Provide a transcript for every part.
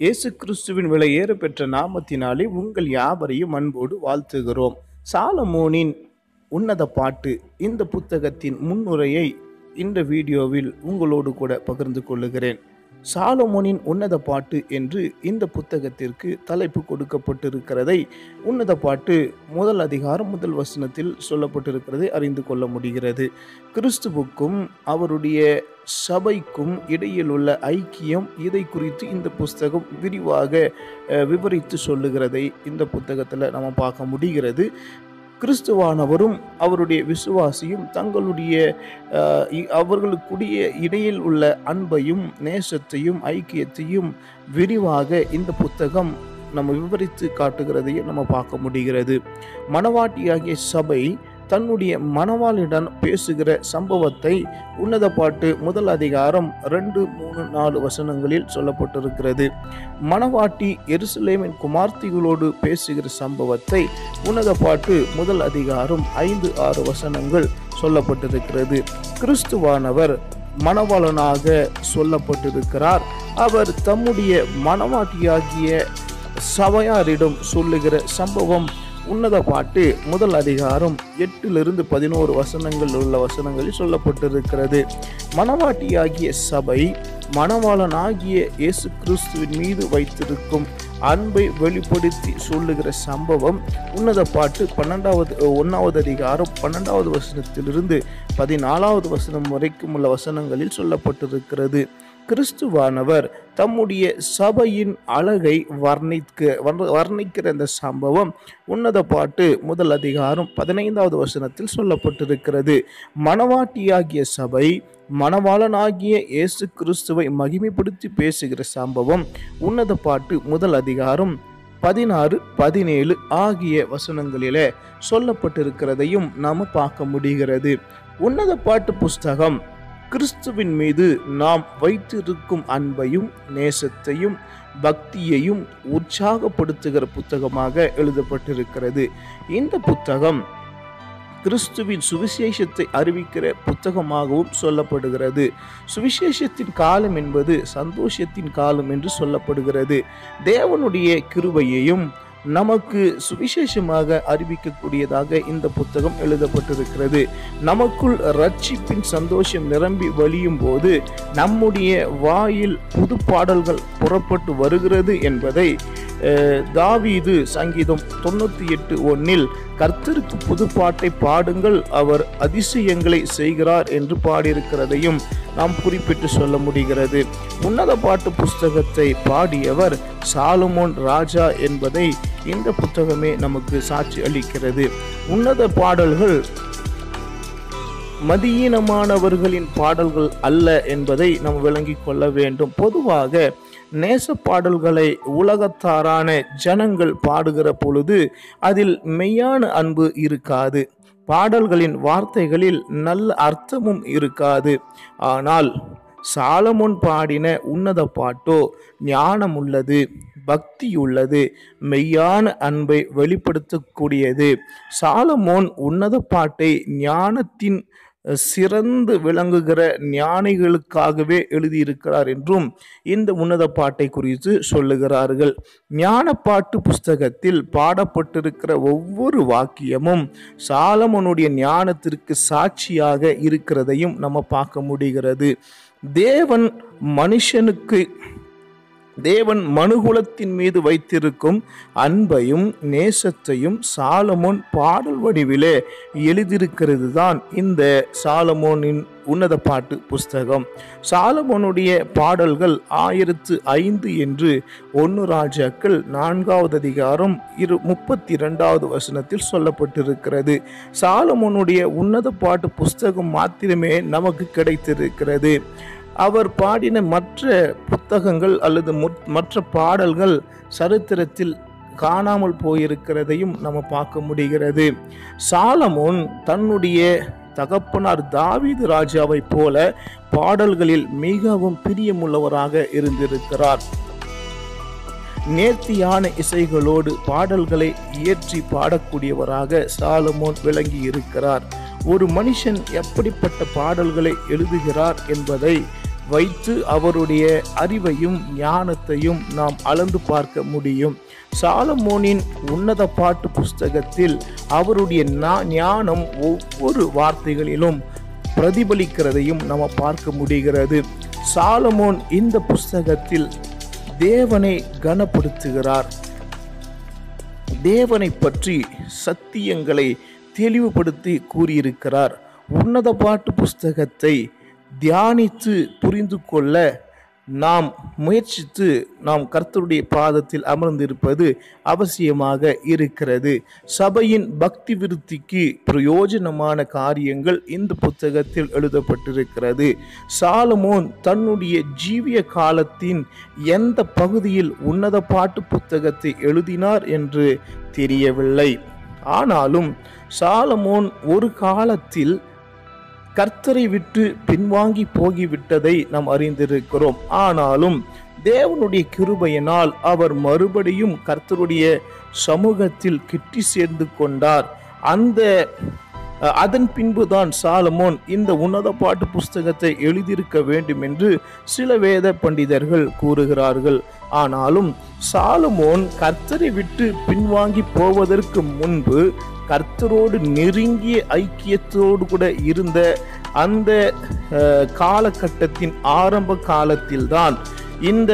இயேசு கிறிஸ்துவின் விலையேற பெற்ற நாமத்தினாலே உங்கள் யாவரையும் அன்போடு வாழ்த்துகிறோம். சாலமோனின் உன்னத பாட்டு இந்த புத்தகத்தின் முன்னுரையை இந்த வீடியோவில் உங்களோடு கூட பகிர்ந்து கொள்ளுகிறேன். சாலமோனின் உன்னத பாட்டு என்று இந்த புத்தகத்திற்கு தலைப்பு கொடுக்கப்பட்டிருக்கிறதை உன்னத பாட்டு முதல் அதிகாரம் முதல் வசனத்தில் சொல்லப்பட்டிருக்கிறதை அறிந்து கொள்ள முடிகிறது. கிறிஸ்துவுக்கும் அவருடைய சபைக்கும் இடையில் உள்ள ஐக்கியம் இதை குறித்து இந்த புஸ்தகம் விரிவாக விவரித்து சொல்லுகிறதை இந்த புத்தகத்தில் நம்ம பார்க்க முடிகிறது. கிறிஸ்துவானவரும் அவருடைய விசுவாசியும் தங்களுடைய அஹ், அவர்களுக்குடைய இடையில் உள்ள அன்பையும் நேசத்தையும் ஐக்கியத்தையும் விரிவாக இந்த புத்தகம் நம்ம விவரித்து காட்டுகிறதையும் நம்ம பார்க்க முடிகிறது. மணவாட்டியாகிய சபை தன்னுடைய மணவாளிடம் பேசுகிற சம்பவத்தை உன்னத பாட்டு முதல் அதிகாரம் ரெண்டு மூணு நாலு வசனங்களில் சொல்லப்பட்டிருக்கிறது. மணவாட்டி எருசலேமின் குமார்த்திகளோடு பேசுகிற சம்பவத்தை உன்னத பாட்டு முதல் அதிகாரம் ஐந்து ஆறு வசனங்கள் சொல்லப்பட்டிருக்கிறது. கிறிஸ்துவானவர் மணவாளனாக சொல்லப்பட்டிருக்கிறார். அவர் தம்முடைய மணவாட்டியாகிய சபையாரிடம் சொல்லுகிற சம்பவம் உன்னத பாட்டு முதல் அதிகாரம் எட்டிலிருந்து பதினோரு வசனங்கள் உள்ள வசனங்களில் சொல்லப்பட்டிருக்கிறது. மணவாட்டியாகிய சபை மணவாளனாகிய இயேசு கிறிஸ்துவின் மீது வைத்திருக்கும் அன்பை வெளிப்படுத்தி சொல்லுகிற சம்பவம் உன்னத பாட்டு பன்னெண்டாவது ஒன்றாவது அதிகாரம் பன்னெண்டாவது வசனத்திலிருந்து பதினாலாவது வசனம் வரைக்கும் உள்ள வசனங்களில் சொல்லப்பட்டிருக்கிறது. கிறிஸ்துவானவர் தம்முடைய சபையின் அழகை வர்ணிக்க வர்ண- வர்ணிக்கிற இந்த சம்பவம் உன்னத பாட்டு முதல் அதிகாரம் பதினைந்தாவது வசனத்தில் சொல்லப்பட்டிருக்கிறது. மணவாட்டியாகிய சபை மணவாளனாகிய இயேசு கிறிஸ்துவை மகிமைப்படுத்தி பேசுகிற சம்பவம் உன்னத பாட்டு முதல் அதிகாரம் பதினாறு பதினேழு ஆகிய வசனங்களிலே சொல்லப்பட்டிருக்கிறதையும் நாம் பார்க்க முடிகிறது. உன்னத பாட்டு புஸ்தகம் கிறிஸ்துவின் மீது நாம் வைத்திருக்கும் அன்பையும் நேசத்தையும் பக்தியையும் உற்சாகப்படுத்துகிற புத்தகமாக எழுதப்பட்டிருக்கிறது. இந்த புத்தகம் கிறிஸ்துவின் சுவிசேஷத்தை அறிவிக்கிற புத்தகமாகவும் சொல்லப்படுகிறது. சுவிசேஷத்தின் காலம் என்பது சந்தோஷத்தின் காலம் என்று சொல்லப்படுகிறது. தேவனுடைய கிருபையையும் நமக்கு சுவிசேஷமாக அறிவிக்கக்கூடியதாக இந்த புத்தகம் எழுதப்பட்டிருக்கிறது. நமக்குள் ரட்சிப்பின் சந்தோஷம் நிரம்பி வழியும் போது நம்முடைய வாயில் புது பாடல்கள் புறப்பட்டு வருகிறது என்பதை தாவீது சங்கீதம் தொண்ணூற்றி எட்டு ஒன்னில் கர்த்தருக்கு புது பாட்டை பாடுங்கள் அவர் அதிசயங்களை செய்கிறார் என்று பாடியிருக்கிறதையும் நாம் குறிப்பிட்டு சொல்ல முடிகிறது. உன்னத பாட்டு புஸ்தகத்தை பாடியவர் சாலுமோன் ராஜா என்பதை இந்த புத்தகமே நமக்கு சாட்சி அளிக்கிறது? உன்னத பாடல்கள் மதியீனமானவர்களின் பாடல்கள் அல்ல என்பதை நாம் விளங்கிக் கொள்ள வேண்டும். பொதுவாக நேச பாடல்களை உலகத்தாரான ஜனங்கள் பாடுகிற பொழுது அதில் மெய்யான அன்பு இருக்காது. பாடல்களின் வார்த்தைகளில் நல்ல அர்த்தமும் இருக்காது. ஆனால் சாலமுன் பாடின உன்னத பாட்டோ ஞானம் உள்ளது பக்தி உள்ளது மெய்யான அன்பை வெளிப்படுத்தக்கூடியது. சாலமோன் உன்னத பாட்டை ஞானத்தின் சிறந்து விளங்குகிற ஞானிகளுக்காகவே எழுதியிருக்கிறார் என்றும் இந்த உன்னத பாட்டை குறித்து சொல்லுகிறார்கள். ஞானப்பாட்டு புஸ்தகத்தில் பாடப்பட்டிருக்கிற ஒவ்வொரு வாக்கியமும் சாலமோனுடைய ஞானத்திற்கு சாட்சியாக இருக்கிறதையும் நம்ம பார்க்க முடிகிறது. தேவன் மனுஷனுக்கு தேவன் மனுகுலத்தின் மீது வைத்திருக்கும் அன்பையும் நேசத்தையும் சாலமோன் பாடல் வடிவிலே எழுதியிருக்கிறது தான் இந்த சாலமோனின் உன்னத பாட்டு புஸ்தகம். சாலமோனுடைய பாடல்கள் ஆயிரத்து ஐந்து என்று ஒன்று ராஜாக்கள் நான்காவது அதிகாரம் இரு முப்பத்தி இரண்டாவது வசனத்தில் சொல்லப்பட்டிருக்கிறது. சாலமோனுடைய உன்னத பாட்டு புஸ்தகம் மாத்திரமே நமக்கு கிடைத்திருக்கிறது. அவர் பாடின மற்ற புத்தகங்கள் அல்லது மற்ற பாடல்கள் சரித்திரத்தில் காணாமல் போயிருக்கிறதையும் நம்ம பார்க்க முடிகிறது. சாலமோன் தன்னுடைய தகப்பனார் தாவீது ராஜாவைப் போல பாடல்களில் மிகவும் பிரியமுள்ளவராக இருந்திருக்கிறார். நேர்த்தியான இசைகளோடு பாடல்களை இயற்றி பாடக்கூடியவராக சாலமோன் விளங்கி இருக்கிறார் ஒரு மனுஷன் எப்படிப்பட்ட பாடல்களை எழுதுகிறார் என்பதை வைத்து அவருடைய அறிவையும் ஞானத்தையும் நாம் அளந்து பார்க்க முடியும். சாலமோனின் உன்னத பாட்டு புஸ்தகத்தில் அவருடைய நா- ஞானம் ஒவ்வொரு வார்த்தைகளிலும் பிரதிபலிக்கிறதையும் நம்ம பார்க்க முடிகிறது. சாலமோன் இந்த புஸ்தகத்தில் தேவனை கனப்படுத்துகிறார். தேவனை பற்றி சத்தியங்களை தெளிவுபடுத்தி கூறியிருக்கிறார். உன்னத பாட்டு புஸ்தகத்தை தியானித்து புரிந்து கொள்ள நாம் முயற்சித்து நாம் கர்த்தருடைய பாதத்தில் அமர்ந்திருப்பது அவசியமாக இருக்கிறது. சபையின் பக்தி விருத்திக்கு பிரயோஜனமான காரியங்கள் இந்த புத்தகத்தில் எழுதப்பட்டிருக்கிறது. சாலமோன் தன்னுடைய ஜீவிய காலத்தின் எந்த பகுதியில் உன்னத பாட்டு புத்தகத்தை எழுதினார் என்று தெரியவில்லை. ஆனாலும் சாலமோன் ஒரு காலத்தில் கர்த்தரை விட்டு பின்வாங்கி போகிவிட்டதை நாம் அறிந்திருக்கிறோம். ஆனாலும் தேவனுடைய கிருபையினால் அவர் மறுபடியும் கர்த்தருடைய சமூகத்தில் கிட்டி சேர்ந்து கொண்டார். அந்த அதன் பின்புதான் சாலமோன் இந்த உன்னத பாட்டு புஸ்தகத்தை எழுதியிருக்க வேண்டும் என்று சில வேத பண்டிதர்கள் கூறுகிறார்கள். ஆனாலும் சாலமோன் கர்த்தரை விட்டு பின்வாங்கி போவதற்கு முன்பு கர்த்தரோடு நெருங்கிய ஐக்கியத்தோடு கூட இருந்த அந்த காலகட்டத்தின் ஆரம்ப காலத்தில்தான் இந்த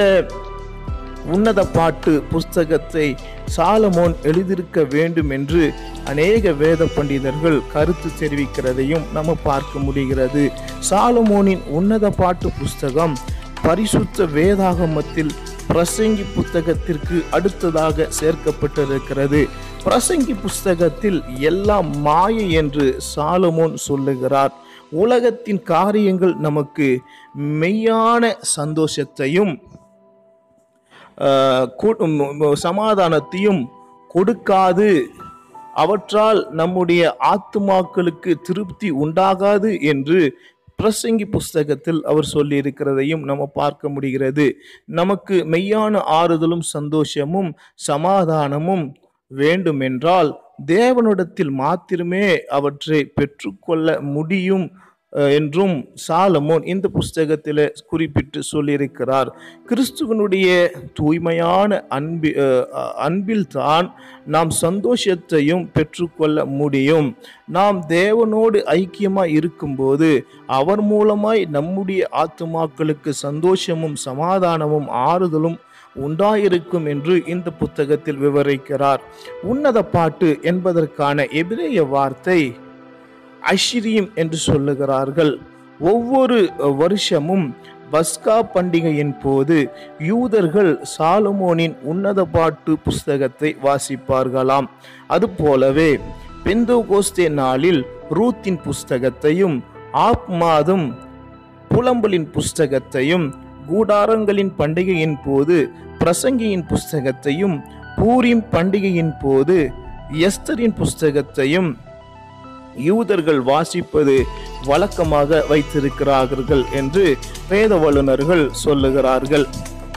உன்னத பாட்டு புஸ்தகத்தை சாலமோன் எழுதியிருக்க வேண்டும் என்று அநேக வேத பண்டிதர்கள் கருத்து தெரிவிக்கிறதையும் நம்ம பார்க்க முடிகிறது. சாலமோனின் உன்னத பாட்டு புஸ்தகம் பரிசுத்த வேதாகமத்தில் பிரசங்கி புத்தகத்திற்கு அடுத்ததாக சேர்க்கப்பட்டிருக்கிறது. பிரசங்கி புஸ்தகத்தில் எல்லாம் மாயை என்று சாலமோன் சொல்லுகிறார். உலகத்தின் காரியங்கள் நமக்கு மெய்யான சந்தோஷத்தையும் சமாதானத்தையும் கொடுக்காது. அவற்றால் நம்முடைய ஆத்துமாக்களுக்கு திருப்தி உண்டாகாது என்று பிரசங்கி புஸ்தகத்தில் அவர் சொல்லியிருக்கிறதையும் நம்ம பார்க்க முடிகிறது. நமக்கு மெய்யான ஆறுதலும் சந்தோஷமும் சமாதானமும் வேண்டுமென்றால் தேவனிடத்தில் மாத்திரமே அவற்றை பெற்றுக்கொள்ள முடியும். என்றும் சாலமோன் இந்த புஸ்தகத்தில் குறிப்பிட்டு சொல்லியிருக்கிறார். கிறிஸ்துவனுடைய தூய்மையான அன்பி அன்பில் அன்பில்தான் நாம் சந்தோஷத்தையும் பெற்றுக்கொள்ள முடியும். நாம் தேவனோடு ஐக்கியமாக இருக்கும்போது அவர் மூலமாய் நம்முடைய ஆத்துமாக்களுக்கு சந்தோஷமும் சமாதானமும் ஆறுதலும் உண்டாயிருக்கும் என்று இந்த புத்தகத்தில் விவரிக்கிறார். உன்னத பாட்டு என்பதற்கான எபிரேய வார்த்தை ஐஸ்வரியம் என்று சொல்லுகிறார்கள். ஒவ்வொரு வருஷமும் பஸ்கா பண்டிகையின் போது யூதர்கள் சாலமோனின் உன்னத பாட்டு புஸ்தகத்தை வாசிப்பார்களாம். அதுபோலவே பெந்தோகோஸ்தே நாளில் ரூத்தின் புஸ்தகத்தையும் ஆப் மாதம் புலம்பலின் புஸ்தகத்தையும் கூடாரங்களின் பண்டிகையின் போது பிரசங்கியின் புஸ்தகத்தையும் பூரின் பண்டிகையின் போது எஸ்தரின் புஸ்தகத்தையும் யூதர்கள் வாசிப்பது வழக்கமாக வைத்திருக்கிறார்கள் என்று வேத வல்லுநர்கள் சொல்லுகிறார்கள்.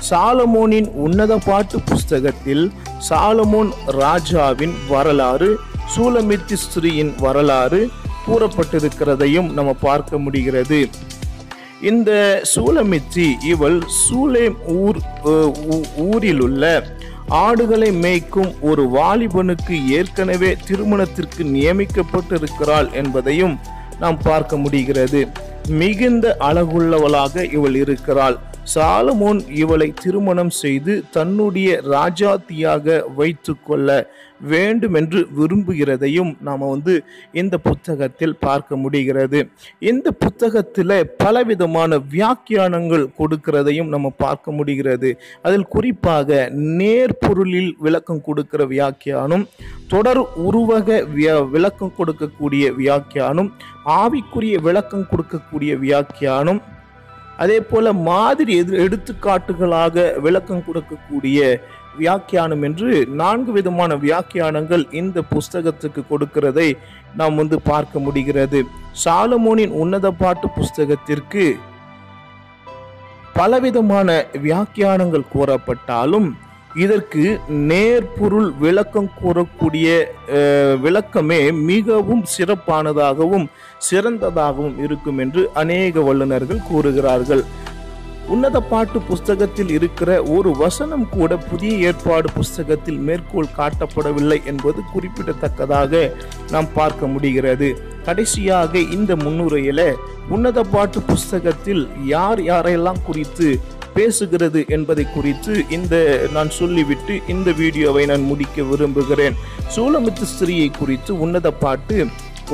சாலமோனின் உன்னத பாட்டு புஸ்தகத்தில் சாலமோன் ராஜாவின் வரலாறு சூலமித்தி ஸ்ரீயின் வரலாறு கூறப்பட்டிருக்கிறதையும் நம்ம பார்க்க முடிகிறது. இந்த சூலமித்தி இவள் சூலேம் ஊர் ஊ- ஊரிலுள்ள ஆடுகளை மேய்க்கும் ஒரு வாலிபனுக்கு ஏற்கனவே திருமணத்திற்கு நியமிக்கப்பட்டிருக்கிறாள் என்பதையும் நாம் பார்க்க முடிகிறது. மிகுந்த அழகுள்ளவளாக இவள் இருக்கிறாள். சாலமோன் இவளை திருமணம் செய்து தன்னுடைய ராஜாத்தியாக வைத்துக்கொள்ள கொள்ள வேண்டுமென்று விரும்புகிறதையும் நாம் வந்து இந்த புத்தகத்தில் பார்க்க முடிகிறது. இந்த புத்தகத்தில் பலவிதமான வியாக்கியானங்கள் கொடுக்கிறதையும் நம்ம பார்க்க முடிகிறது. அதில் குறிப்பாக நேர்பொருளில் விளக்கம் கொடுக்கிற வியாக்கியானம் தொடர் உருவக விளக்கம் கொடுக்கக்கூடிய வியாக்கியானம் ஆவிக்குரிய விளக்கம் கொடுக்கக்கூடிய வியாக்கியானம் அதே போல மாதிரி எது எடுத்துக்காட்டுகளாக விளக்கம் கொடுக்கக்கூடிய வியாக்கியானம் என்று நான்கு விதமான வியாக்கியானங்கள் இந்த புஸ்தகத்துக்கு கொடுக்கிறதை நாம் வந்து பார்க்க முடிகிறது. சாலமோனின் உன்னத பாட்டு புஸ்தகத்திற்கு பலவிதமான வியாக்கியானங்கள் கூறப்பட்டாலும் இதற்கு நேர்பொருள் விளக்கம் கூறக்கூடிய விளக்கமே மிகவும் சிறப்பானதாகவும் சிறந்ததாகவும் இருக்கும் என்று அநேக வல்லுநர்கள் கூறுகிறார்கள். உன்னத பாட்டு புஸ்தகத்தில் இருக்கிற ஒரு வசனம் கூட புதிய ஏற்பாடு புஸ்தகத்தில் மேற்கோள் காட்டப்படவில்லை என்பது குறிப்பிடத்தக்கதாக நாம் பார்க்க முடிகிறது. கடைசியாக இந்த முன்னுரையில உன்னத பாட்டு புஸ்தகத்தில் யார் யாரெல்லாம் குறித்து பேசுகிறது என்பதை குறித்து இந்த நான் சொல்லிவிட்டு இந்த வீடியோவை நான் முடிக்க விரும்புகிறேன். சூலமித்து ஸ்திரியை குறித்து உன்னத பாட்டு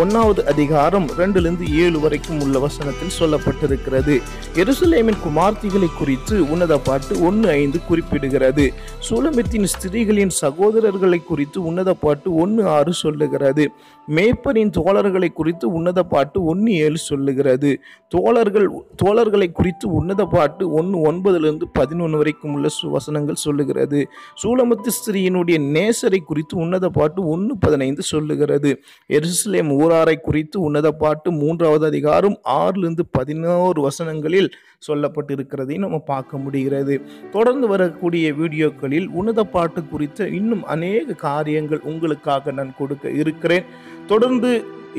ஒன்னாவது அதிகாரம் ரெண்டுலேருந்து ஏழு வரைக்கும் உள்ள வசனத்தில் சொல்லப்பட்டிருக்கிறது. எருசலேமின் குமார்த்திகளை குறித்து உன்னத பாட்டு ஒன்று ஐந்து குறிப்பிடுகிறது. சூலமித்தின் ஸ்திரீகளின் சகோதரர்களை குறித்து உன்னத பாட்டு ஒன்று ஆறு சொல்லுகிறது. மேய்ப்பரின் தோழர்களை குறித்து உன்னத பாட்டு ஒன்று ஏழு சொல்லுகிறது. தோழர்கள் தோழர்களை குறித்து உன்னத பாட்டு ஒன்று ஒன்பதுலேருந்து பதினொன்று வரைக்கும் உள்ள சு- வசனங்கள் சொல்லுகிறது. சூலமத்து ஸ்திரீயினுடைய நேசரை குறித்து உன்னத பாட்டு ஒன்று பதினைந்து சொல்லுகிறது. எருசலேம் ஊராரை குறித்து உன்னத பாட்டு மூன்றாவது அதிகாரம் ஆறுலேருந்து பதினோரு வசனங்களில் சொல்லப்பட்டிருக்கிறதை நம்ம பார்க்க முடிகிறது. தொடர்ந்து வரக்கூடிய வீடியோக்களில் உன்னத பாட்டு குறித்த இன்னும் அநேக காரியங்கள் உங்களுக்காக நான் கொடுக்க இருக்கிறேன். தொடர்ந்து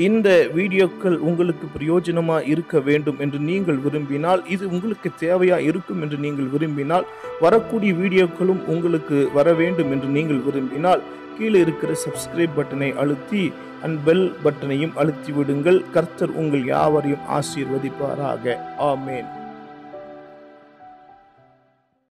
இந்த வீடியோக்கள் உங்களுக்கு பிரயோஜனமாக இருக்க வேண்டும் என்று நீங்கள் விரும்பினால் இது உங்களுக்கு தேவையாக இருக்கும் என்று நீங்கள் விரும்பினால் வரக்கூடிய வீடியோக்களும் உங்களுக்கு வர வேண்டும் என்று நீங்கள் விரும்பினால் கீழே இருக்கிற சப்ஸ்கிரைப் பட்டனை அழுத்தி அண்ட் பெல் பட்டனையும் அழுத்தி விடுங்கள். கர்த்தர் உங்கள் யாவரையும் ஆசீர்வதிப்பாராக. ஆமேன்.